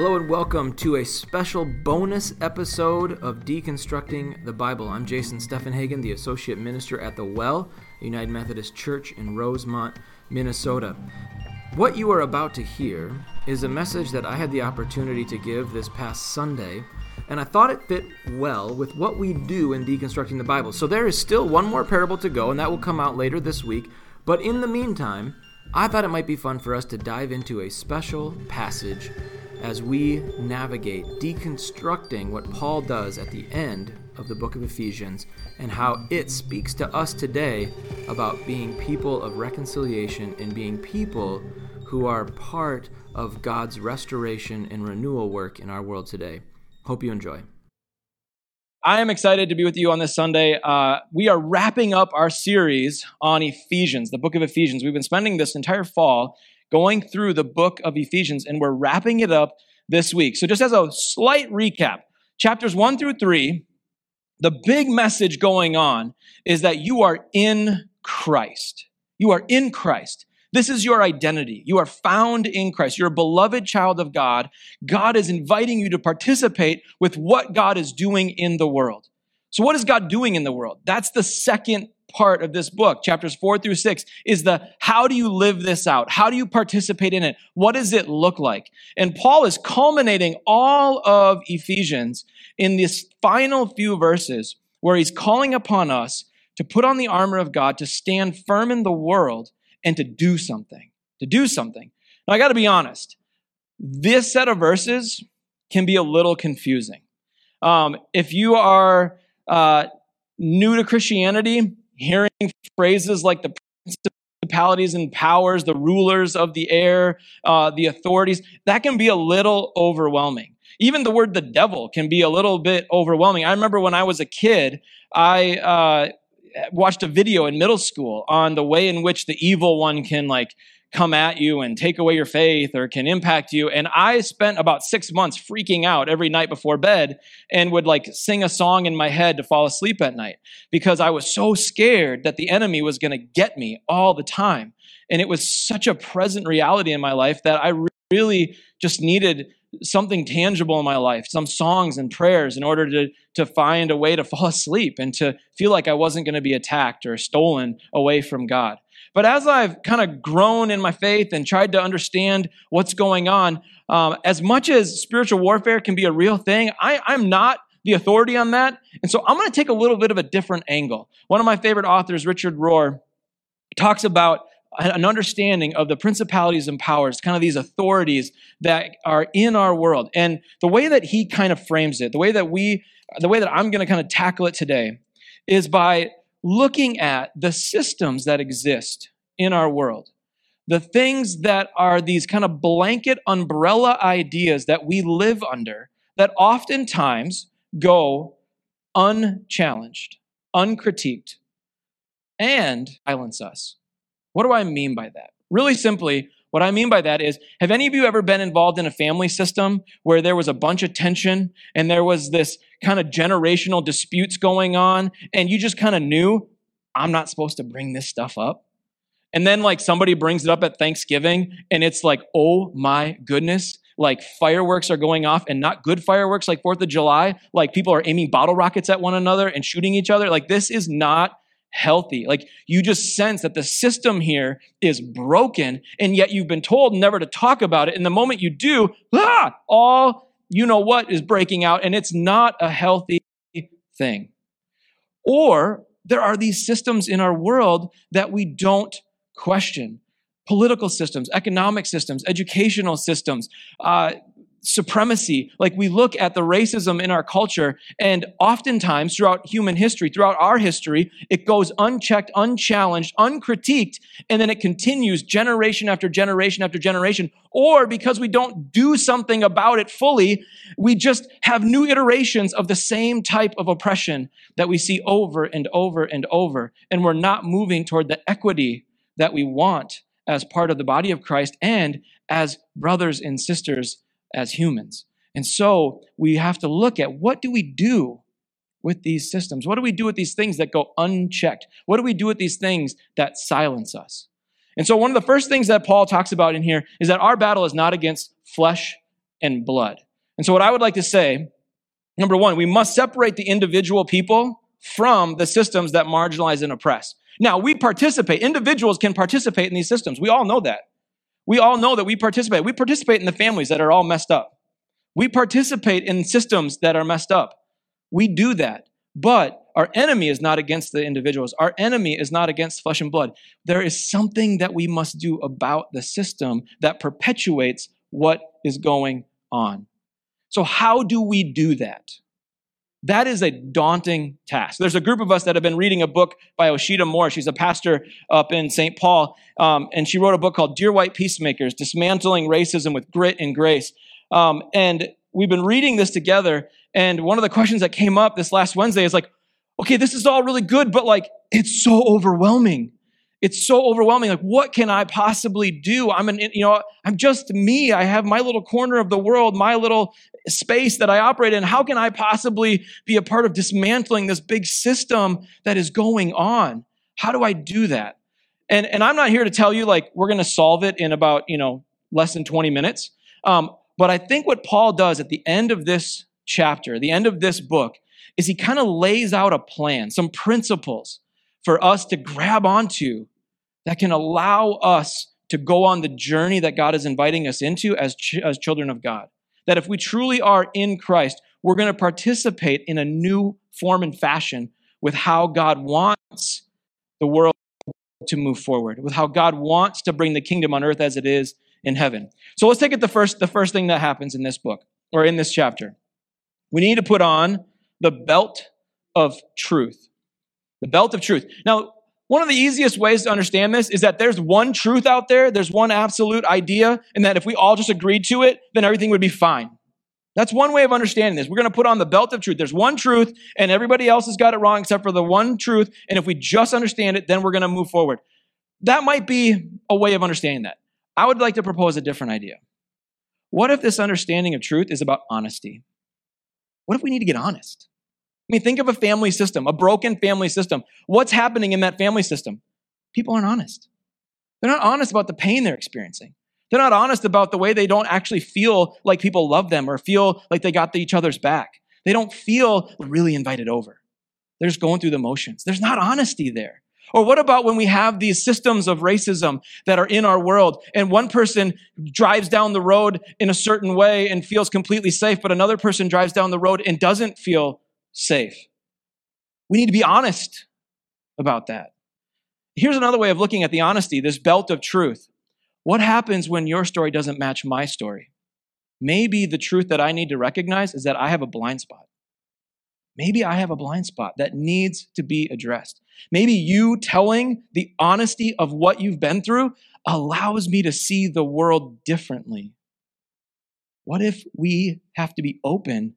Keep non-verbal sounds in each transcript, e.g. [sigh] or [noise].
Hello and welcome to a special bonus episode of Deconstructing the Bible. I'm Jason Steffenhagen, the Associate Minister at The Well, United Methodist Church in Rosemount, Minnesota. What you are about to hear is a message that I had the opportunity to give this past Sunday, and I thought it fit well with what we do in deconstructing the Bible. So there is still one more parable to go, and that will come out later this week. But in the meantime, I thought it might be fun for us to dive into a special passage as we navigate deconstructing what Paul does at the end of the book of Ephesians and how it speaks to us today about being people of reconciliation and being people who are part of God's restoration and renewal work in our world today. Hope you enjoy. I am excited to be with you on this Sunday. Uh, we are wrapping up our series on Ephesians, the book of Ephesians. We've been spending this entire fall going through the book of Ephesians, and we're wrapping it up this week. So, just as a slight recap, chapters one through three, the big message going on is that you are in Christ. You are in Christ. This is your identity. You are found in Christ. You're a beloved child of God. God is inviting you to participate with what God is doing in the world. So, what is God doing in the world? That's the second part of this book, chapters four through six, is the how do you live this out? How do you participate in it? What does it look like? And Paul is culminating all of Ephesians in this final few verses where he's calling upon us to put on the armor of God, to stand firm in the world, and to do something. To do something. Now, I got to be honest, this set of verses can be a little confusing. Um, if you are uh, new to Christianity, hearing phrases like the principalities and powers, the rulers of the air, uh, the authorities, that can be a little overwhelming. Even the word the devil can be a little bit overwhelming. I remember when I was a kid, I uh, watched a video in middle school on the way in which the evil one can like come at you and take away your faith or can impact you. And I spent about six months freaking out every night before bed and would like sing a song in my head to fall asleep at night because I was so scared that the enemy was going to get me all the time. And it was such a present reality in my life that I really just needed something tangible in my life, some songs and prayers in order to, to find a way to fall [laughs] asleep and to feel like I wasn't going to be attacked or stolen away from God. But as I've kind of grown in my faith and tried to understand what's going on, um, as much as spiritual warfare can be a real thing, I, I'm not the authority on that. And so I'm going to take a little bit of a different angle. One of my favorite authors, Richard Rohr, talks about an understanding of the principalities and powers, kind of these authorities that are in our world. And the way that he kind of frames it, the way that we, the way that I'm going to kind of tackle it today is by looking at the systems that exist in our world, the things that are these kind of blanket umbrella ideas that we live under that oftentimes go unchallenged, uncritiqued, and silence us. What do I mean by that? Really simply, what I mean by that is have any of you ever been involved in a family system where there was a bunch of tension and there was this kind of generational disputes going on and you just kind of knew I'm not supposed to bring this stuff up? And then like somebody brings it up at Thanksgiving and it's like, "Oh my goodness, like fireworks are going off and not good fireworks like 4th of July, like people are aiming bottle rockets at one another and shooting each other. Like this is not healthy. Like you just sense that the system here is broken, and yet you've been told never to talk about it. And the moment you do, ah, all you know what is breaking out, and it's not a healthy thing. Or there are these systems in our world that we don't question political systems, economic systems, educational systems, uh, supremacy. Like we look at the racism in our culture, and oftentimes throughout human history, throughout our history, it goes unchecked, unchallenged, uncritiqued, and then it continues generation after generation after generation. Or because we don't do something about it fully, we just have new iterations of the same type of oppression that we see over and over and over. And we're not moving toward the equity that we want as part of the body of Christ and as brothers and sisters as humans. And so we have to look at what do we do with these systems? What do we do with these things that go unchecked? What do we do with these things that silence us? And so one of the first things that Paul talks about in here is that our battle is not against flesh and blood. And so, what I would like to say number one, we must separate the individual people from the systems that marginalize and oppress. Now, we participate, individuals can participate in these systems. We all know that. We all know that we participate. We participate in the families that are all messed up. We participate in systems that are messed up. We do that. But our enemy is not against the individuals. Our enemy is not against flesh and blood. There is something that we must do about the system that perpetuates what is going on. So, how do we do that? That is a daunting task. There's a group of us that have been reading a book by Osheta Moore. She's a pastor up in St. Paul, um, and she wrote a book called Dear White Peacemakers Dismantling Racism with Grit and Grace. Um, and we've been reading this together. And one of the questions that came up this last Wednesday is like, okay, this is all really good, but like, it's so overwhelming. It's so overwhelming. Like, what can I possibly do? I'm an, you know, I'm just me. I have my little corner of the world, my little space that I operate in. How can I possibly be a part of dismantling this big system that is going on? How do I do that? And, and I'm not here to tell you like we're going to solve it in about, you know, less than 20 minutes. Um, but I think what Paul does at the end of this chapter, the end of this book, is he kind of lays out a plan, some principles for us to grab onto that can allow us to go on the journey that God is inviting us into as, ch- as children of God. That if we truly are in Christ, we're going to participate in a new form and fashion with how God wants the world to move forward, with how God wants to bring the kingdom on earth as it is in heaven. So let's take it the first, the first thing that happens in this book or in this chapter. We need to put on the belt of truth. The belt of truth. Now, one of the easiest ways to understand this is that there's one truth out there, there's one absolute idea, and that if we all just agreed to it, then everything would be fine. That's one way of understanding this. We're going to put on the belt of truth. There's one truth, and everybody else has got it wrong except for the one truth. And if we just understand it, then we're going to move forward. That might be a way of understanding that. I would like to propose a different idea. What if this understanding of truth is about honesty? What if we need to get honest? I mean, think of a family system, a broken family system. What's happening in that family system? People aren't honest. They're not honest about the pain they're experiencing. They're not honest about the way they don't actually feel like people love them or feel like they got each other's back. They don't feel really invited over. They're just going through the motions. There's not honesty there. Or what about when we have these systems of racism that are in our world and one person drives down the road in a certain way and feels completely safe, but another person drives down the road and doesn't feel safe? We need to be honest about that. Here's another way of looking at the honesty this belt of truth. What happens when your story doesn't match my story? Maybe the truth that I need to recognize is that I have a blind spot. Maybe I have a blind spot that needs to be addressed. Maybe you telling the honesty of what you've been through allows me to see the world differently. What if we have to be open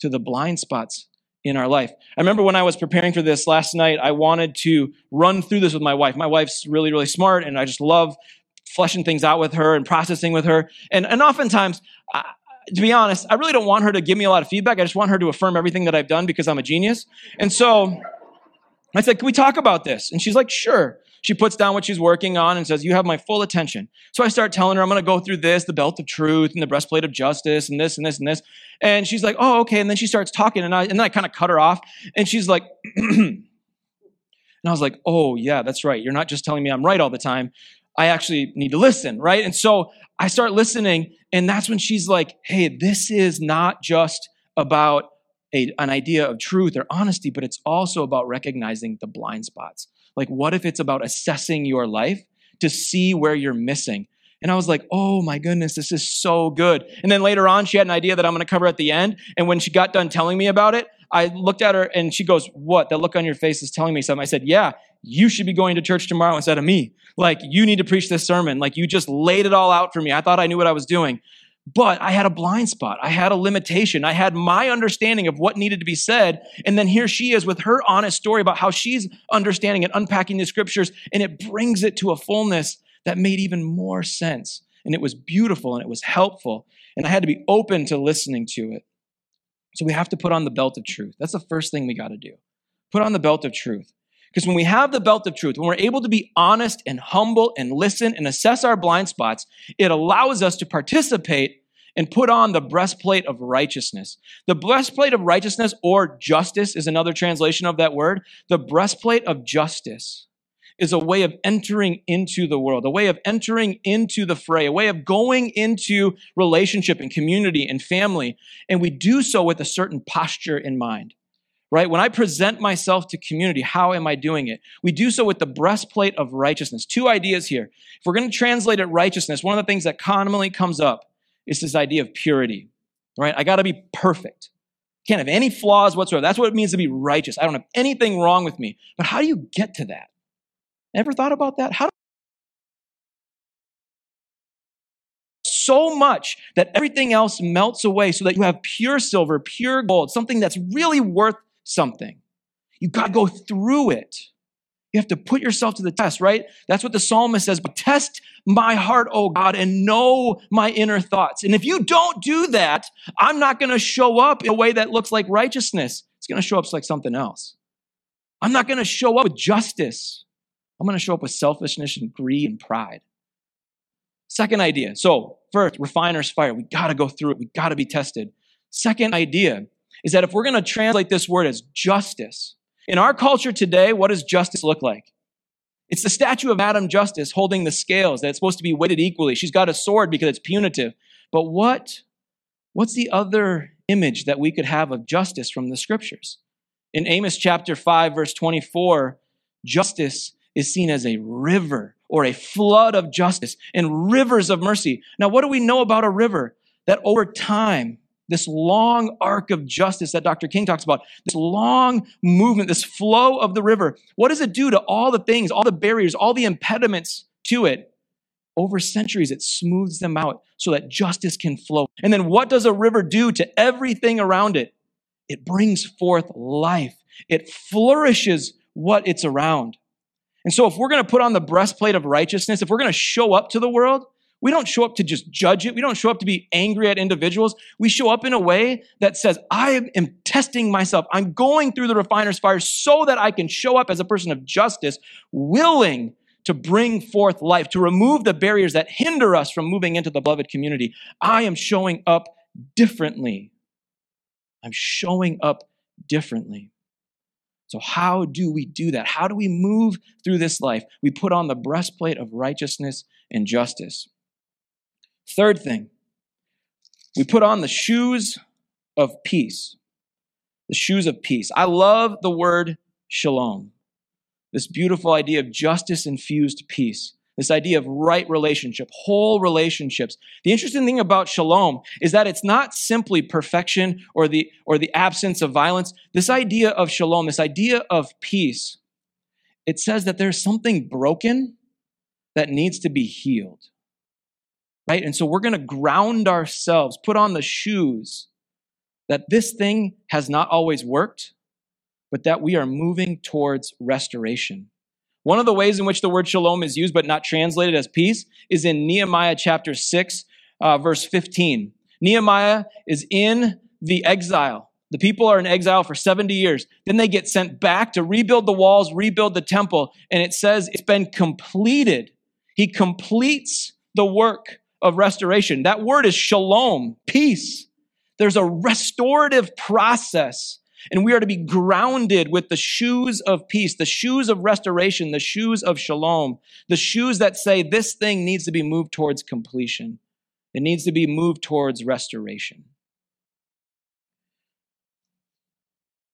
to the blind spots in our life? I remember when I was preparing for this last night, I wanted to run through this with my wife. My wife's really, really smart, and I just love fleshing things out with her and processing with her. And, and oftentimes, I, to be honest, I really don't want her to give me a lot of feedback. I just want her to affirm everything that I've done because I'm a genius. And so I said, Can we talk about this? And she's like, Sure. She puts down what she's working on and says, You have my full attention. So I start telling her, I'm going to go through this, the belt of truth and the breastplate of justice and this and this and this. And she's like, Oh, okay. And then she starts talking and I, and then I kind of cut her off. And she's like, [clears throat] And I was like, Oh, yeah, that's right. You're not just telling me I'm right all the time. I actually need to listen, right? And so I start listening, and that's when she's like, Hey, this is not just about a, an idea of truth or honesty, but it's also about recognizing the blind spots. Like, what if it's about assessing your life to see where you're missing? And I was like, oh my goodness, this is so good. And then later on, she had an idea that I'm going to cover at the end. And when she got done telling me about it, I looked at her and she goes, What? That look on your face is telling me something. I said, Yeah, you should be going to church tomorrow instead of me. Like, you need to preach this sermon. Like, you just laid it all out for me. I thought I knew what I was doing. But I had a blind spot. I had a limitation. I had my understanding of what needed to be said. And then here she is with her honest story about how she's understanding and unpacking the scriptures. And it brings it to a fullness that made even more sense. And it was beautiful and it was helpful. And I had to be open to listening to it. So we have to put on the belt of truth. That's the first thing we got to do. Put on the belt of truth. Because when we have the belt of truth, when we're able to be honest and humble and listen and assess our blind spots, it allows us to participate and put on the breastplate of righteousness. The breastplate of righteousness or justice is another translation of that word. The breastplate of justice is a way of entering into the world, a way of entering into the fray, a way of going into relationship and community and family. And we do so with a certain posture in mind right? When I present myself to community, how am I doing it? We do so with the breastplate of righteousness. Two ideas here. If we're going to translate it righteousness, one of the things that commonly comes up is this idea of purity, right? I got to be perfect. Can't have any flaws whatsoever. That's what it means to be righteous. I don't have anything wrong with me. But how do you get to that? Ever thought about that? How do so much that everything else melts away so that you have pure silver, pure gold, something that's really worth something. You got to go through it. You have to put yourself to the test, right? That's what the psalmist says. But test my heart, oh God, and know my inner thoughts. And if you don't do that, I'm not going to show up in a way that looks like righteousness. It's going to show up like something else. I'm not going to show up with justice. I'm going to show up with selfishness and greed and pride. Second idea. So, first, refiner's fire. We got to go through it. We got to be tested. Second idea is that if we're going to translate this word as justice, in our culture today, what does justice look like? It's the statue of Madam Justice holding the scales that's supposed to be weighted equally. She's got a sword because it's punitive. But what, what's the other image that we could have of justice from the scriptures? In Amos chapter 5, verse 24, justice is seen as a river or a flood of justice and rivers of mercy. Now, what do we know about a river? That over time, this long arc of justice that Dr. King talks about, this long movement, this flow of the river, what does it do to all the things, all the barriers, all the impediments to it? Over centuries, it smooths them out so that justice can flow. And then what does a river do to everything around it? It brings forth life, it flourishes what it's around. And so, if we're going to put on the breastplate of righteousness, if we're going to show up to the world, we don't show up to just judge it. We don't show up to be angry at individuals. We show up in a way that says, I am testing myself. I'm going through the refiner's fire so that I can show up as a person of justice, willing to bring forth life, to remove the barriers that hinder us from moving into the beloved community. I am showing up differently. I'm showing up differently. So, how do we do that? How do we move through this life? We put on the breastplate of righteousness and justice. Third thing, we put on the shoes of peace. The shoes of peace. I love the word shalom, this beautiful idea of justice infused peace, this idea of right relationship, whole relationships. The interesting thing about shalom is that it's not simply perfection or the, or the absence of violence. This idea of shalom, this idea of peace, it says that there's something broken that needs to be healed right? And so we're going to ground ourselves, put on the shoes that this thing has not always worked, but that we are moving towards restoration. One of the ways in which the word shalom is used but not translated as peace is in Nehemiah chapter 6, uh, verse 15. Nehemiah is in the exile. The people are in exile for 70 years. Then they get sent back to rebuild the walls, rebuild the temple, and it says it's been completed. He completes the work of restoration. That word is shalom, peace. There's a restorative process, and we are to be grounded with the shoes of peace, the shoes of restoration, the shoes of shalom, the shoes that say this thing needs to be moved towards completion. It needs to be moved towards restoration.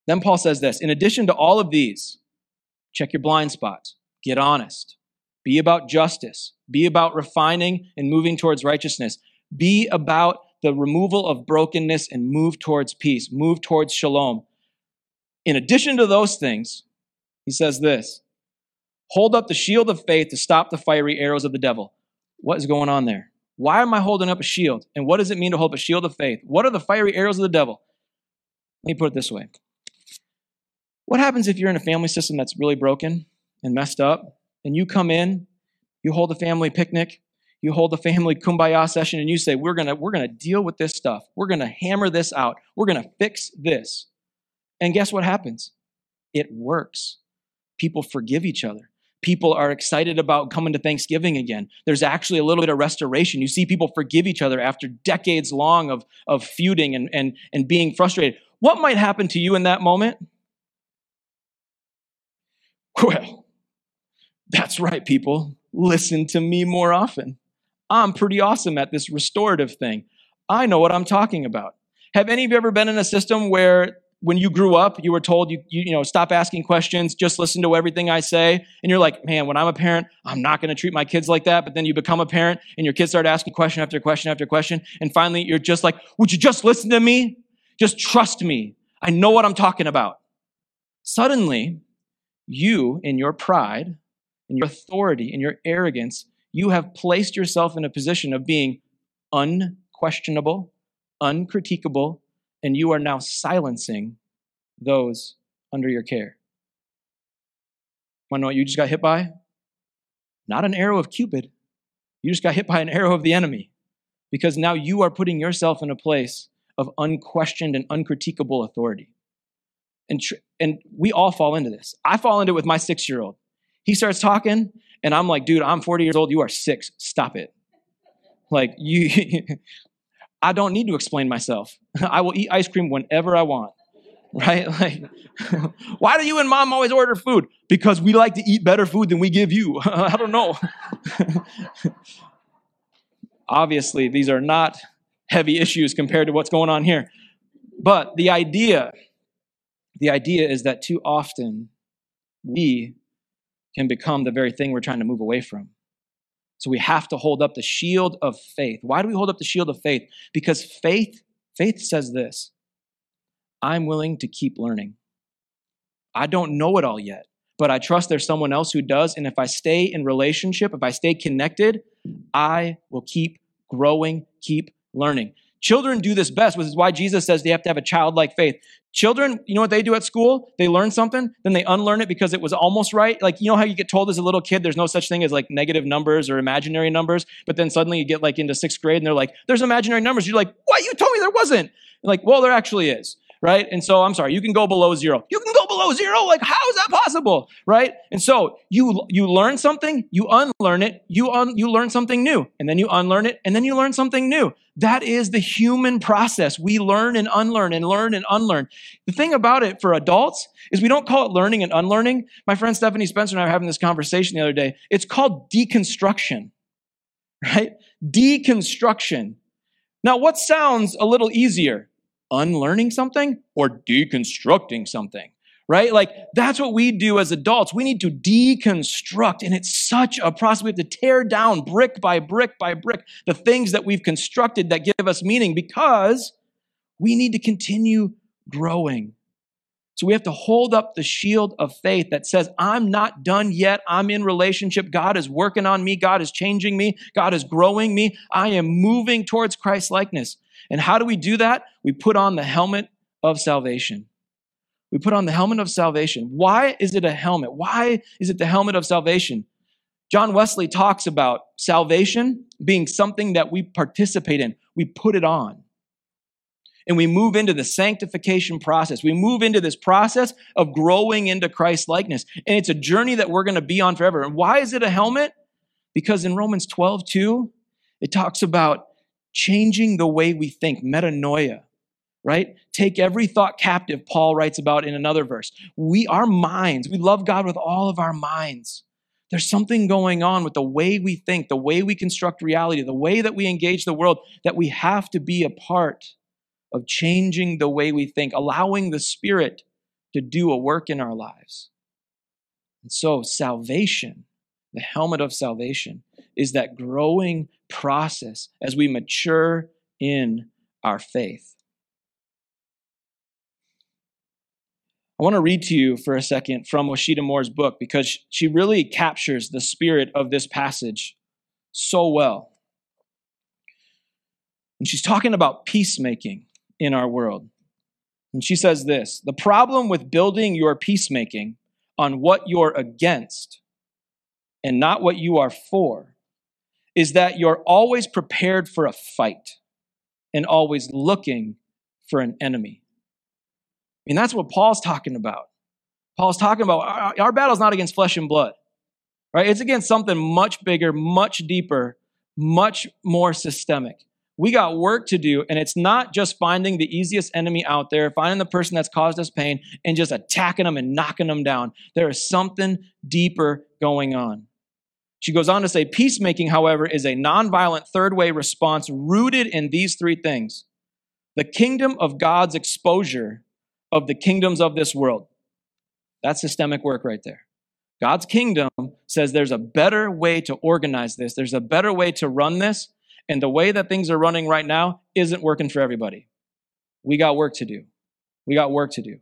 Then Paul says this in addition to all of these, check your blind spots, get honest, be about justice. Be about refining and moving towards righteousness. Be about the removal of brokenness and move towards peace, move towards shalom. In addition to those things, he says this hold up the shield of faith to stop the fiery arrows of the devil. What is going on there? Why am I holding up a shield? And what does it mean to hold up a shield of faith? What are the fiery arrows of the devil? Let me put it this way What happens if you're in a family system that's really broken and messed up and you come in, you hold a family picnic, you hold a family [laughs] kumbaya session, and you say, We're gonna, we're gonna deal with this stuff. We're gonna hammer this out. We're gonna fix this. And guess what happens? It works. People forgive each other. people are excited about coming to Thanksgiving again. There's actually a little bit of restoration. You see people forgive each other after decades long of, of feuding and, and, and being frustrated. What might happen to you in that moment? Well, [laughs] that's right, people. Listen to me more often. I'm pretty awesome at this restorative thing. I know what I'm talking about. Have any of you ever been in a system where when you grew up, you were told you, you, you know, stop asking questions, just listen to everything I say. And you're like, man, when I'm a parent, I'm not going to treat my kids like that. But then you become a parent and your kids start asking question after question after question. And finally, you're just like, would you just listen to me? Just trust me. I know what I'm talking about. Suddenly, you, in your pride, your authority, in your arrogance, you have placed yourself in a position of being unquestionable, uncritiquable, and you are now silencing those under your care. Want to know what you just got hit by? Not an arrow of Cupid. You just got hit by an arrow of the enemy because now you are putting yourself in a place of unquestioned and uncritiquable authority. And, tr- and we all fall into this. I fall into it with my six year old. He starts talking, and I'm like, dude, I'm 40 years old. You are six. Stop it. Like, you, [laughs] I don't need to explain myself. [laughs] I will eat ice cream whenever I want. [laughs] Right? Like, why do you and mom always order food? Because we like to eat better food than we give you. I don't know. Obviously, these are not heavy issues compared to what's going on here. But the idea, the idea is that too often we can become the very thing we're trying to move away from. So we have to hold up the shield of faith. Why do we hold up the shield of faith? Because faith, faith says this I'm willing to keep learning. I don't know it all yet, but I trust there's someone else who does. And if I stay in relationship, if I stay connected, I will keep growing, keep learning. Children do this best, which is why Jesus says they have to have a childlike faith. Children, you know what they do at school? They learn something, then they unlearn it because it was almost right. Like, you know how you get told as a little kid there's no such thing as like negative numbers or imaginary numbers, but then suddenly you get like into sixth grade and they're like, there's imaginary numbers. You're like, what? You told me there wasn't. like, well, there actually is right? And so I'm sorry, you can go below zero. You can go below zero. Like, how is that possible? Right? And so you you learn something, you unlearn it, you un, you learn something new, and then you unlearn it, and then you learn something new. That is the human process. We learn and unlearn and learn and unlearn. The thing about it for adults is we don't call it learning and unlearning. My friend Stephanie Spencer and I were having this conversation the other day. It's called deconstruction, right? Deconstruction. Now, what sounds a little easier? Unlearning something or deconstructing something, right? Like that's what we do as adults. We need to deconstruct, and it's such a process. We have to tear down brick by brick by brick the things that we've constructed that give us meaning because we need to continue growing. So we have to hold up the shield of faith that says, I'm not done yet. I'm in relationship. God is working on me. God is changing me. God is growing me. I am moving towards Christ likeness. And how do we do that? We put on the helmet of salvation. We put on the helmet of salvation. Why is it a helmet? Why is it the helmet of salvation? John Wesley talks about salvation being something that we participate in. We put it on. And we move into the sanctification process. We move into this process of growing into Christ likeness. And it's a journey that we're going to be on forever. And why is it a helmet? Because in Romans 12, 2, it talks about changing the way we think, metanoia, right? Take every thought captive, Paul writes about in another verse. We, our minds, we love God with all of our minds. There's something going on with the way we think, the way we construct reality, the way that we engage the world that we have to be a part of changing the way we think, allowing the Spirit to do a work in our lives. And so, salvation, the helmet of salvation, is that growing process as we mature in our faith. I want to read to you for a second from Osheta Moore's book because she really captures the spirit of this passage so well. And she's talking about peacemaking in our world. And she says this The problem with building your peacemaking on what you're against and not what you are for is that you're always prepared for a fight and always looking for an enemy. I mean, that's what Paul's talking about. Paul's talking about our, our battle's not against flesh and blood. Right? It's against something much bigger, much deeper, much more systemic. We got work to do, and it's not just finding the easiest enemy out there, finding the person that's caused us pain, and just attacking them and knocking them down. There is something deeper going on. She goes on to say, peacemaking, however, is a nonviolent third way response rooted in these three things the kingdom of God's exposure of the kingdoms of this world. That's systemic work right there. God's kingdom says there's a better way to organize this, there's a better way to run this, and the way that things are running right now isn't working for everybody. We got work to do. We got work to do.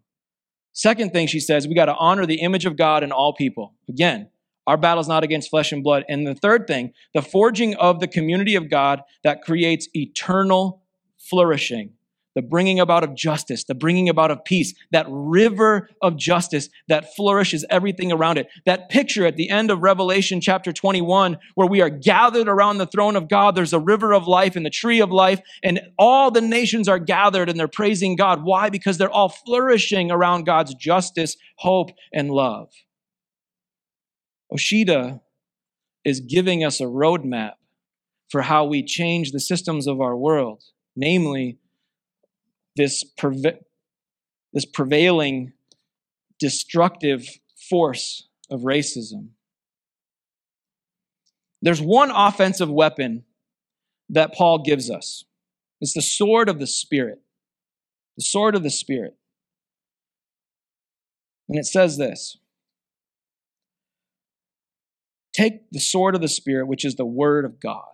Second thing she says, we got to honor the image of God in all people. Again, our battle is not against flesh and blood. And the third thing, the forging of the community of God that creates eternal flourishing the bringing about of justice, the bringing about of peace, that river of justice that flourishes everything around it. That picture at the end of Revelation chapter 21, where we are gathered around the throne of God, there's a river of life and the tree of life, and all the nations are gathered and they're praising God. Why? Because they're all flourishing around God's justice, hope, and love. Osheta is giving us a roadmap for how we change the systems of our world, namely, this, preve- this prevailing destructive force of racism. There's one offensive weapon that Paul gives us it's the sword of the Spirit. The sword of the Spirit. And it says this Take the sword of the Spirit, which is the Word of God.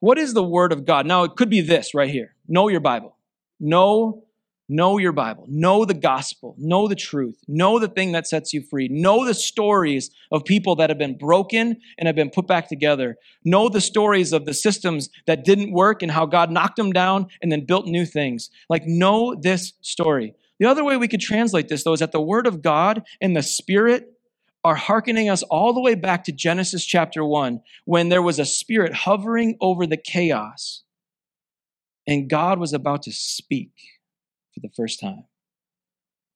What is the Word of God? Now, it could be this right here know your Bible. Know, know your Bible. Know the gospel. Know the truth. Know the thing that sets you free. Know the stories of people that have been broken and have been put back together. Know the stories of the systems that didn't work and how God knocked them down and then built new things. Like, know this story. The other way we could translate this, though, is that the Word of God and the Spirit are hearkening us all the way back to Genesis chapter 1 when there was a spirit hovering over the chaos and God was about to speak for the first time.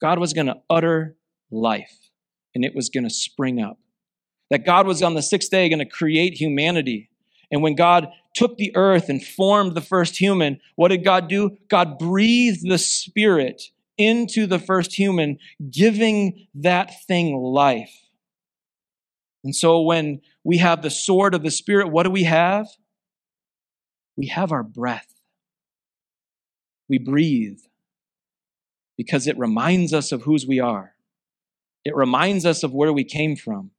God was going to utter life and it was going to spring up. That God was on the sixth day going to create humanity. And when God took the earth and formed the first human, what did God do? God breathed the spirit into the first human, giving that thing life. And so when we have the sword of the Spirit, what do we have? We have our breath. We breathe because it reminds us of whose we are. It reminds us of where we came from.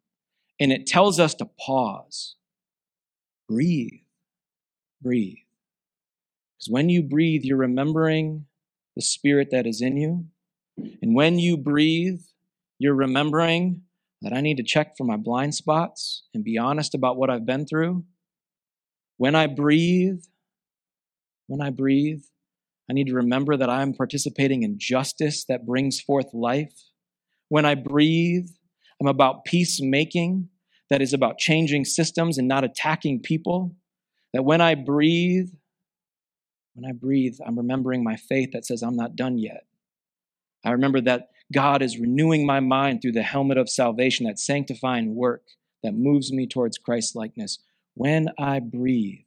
And it tells us to pause. Breathe. Breathe. Because when you breathe, you're remembering the spirit that is in you. And when you breathe, you're remembering that I need to check for my blind spots and be honest about what I've been through. When I breathe, when I breathe, I need to remember that I'm participating in justice that brings forth life. When I breathe, I'm about peacemaking that is about changing systems and not attacking people. That when I breathe, when I breathe, I'm remembering my faith that says I'm not done yet. I remember that God is renewing my mind through the helmet of salvation, that sanctifying work that moves me towards Christ likeness. When I breathe,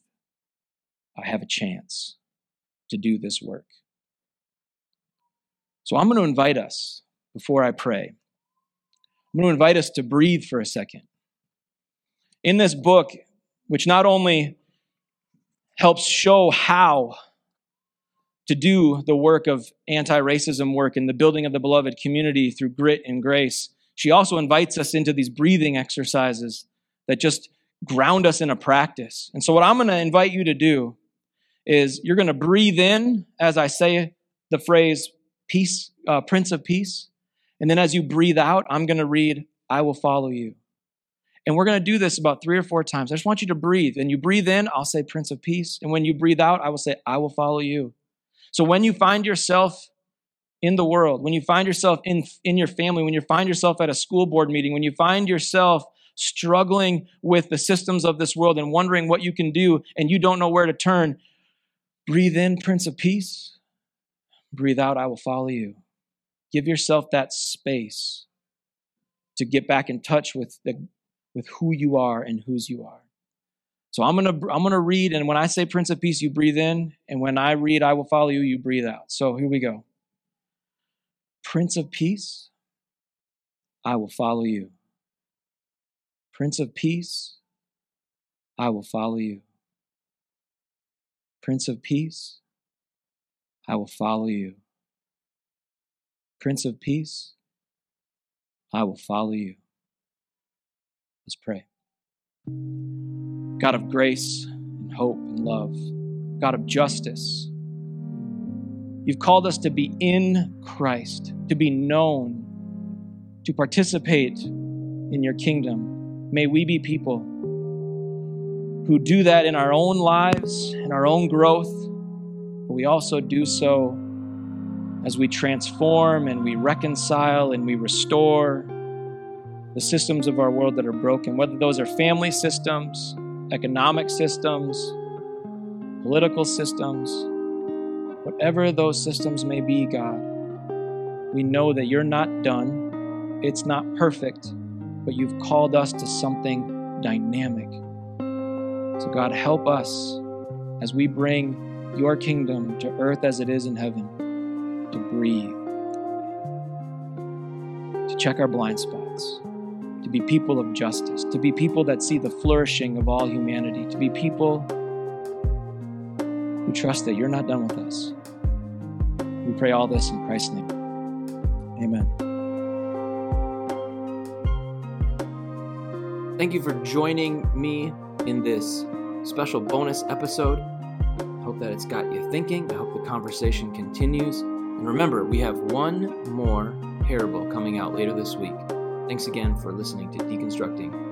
I have a chance to do this work. So I'm going to invite us, before I pray, I'm going to invite us to breathe for a second. In this book, which not only helps show how to do the work of anti racism work and the building of the beloved community through grit and grace. She also invites us into these breathing exercises that just ground us in a practice. And so, what I'm going to invite you to do is you're going to breathe in as I say the phrase peace, uh, Prince of Peace. And then as you breathe out, I'm going to read, I will follow you. And we're going to do this about three or four times. I just want you to breathe. And you breathe in, I'll say Prince of Peace. And when you breathe out, I will say, I will follow you. So when you find yourself in the world, when you find yourself in, in your family, when you find yourself at a school board meeting, when you find yourself struggling with the systems of this world and wondering what you can do and you don't know where to turn, breathe in, Prince of Peace. Breathe out, I will follow you. Give yourself that space to get back in touch with the with who you are and whose you are. So I'm gonna I'm gonna read, and when I say Prince of Peace, you breathe in, and when I read, I will follow you, you breathe out. So here we go. Prince of Peace, I will follow you. Prince of Peace, I will follow you. Prince of Peace, I will follow you. Prince of Peace, I will follow you. Let's pray. God of grace and hope and love, God of justice. You've called us to be in Christ, to be known, to participate in your kingdom. May we be people who do that in our own lives, in our own growth, but we also do so as we transform and we reconcile and we restore the systems of our world that are broken, whether those are family systems, economic systems, political systems, whatever those systems may be, God, we know that you're not done. It's not perfect, but you've called us to something dynamic. So, God, help us as we bring your kingdom to earth as it is in heaven to breathe, to check our blind spots to be people of justice, to be people that see the flourishing of all humanity, to be people who trust that you're not done with us. We pray all this in Christ's name. Amen. Thank you for joining me in this special bonus episode. I hope that it's got you thinking. I hope the conversation continues. And remember, we have one more parable coming out later this week. Thanks again for listening to Deconstructing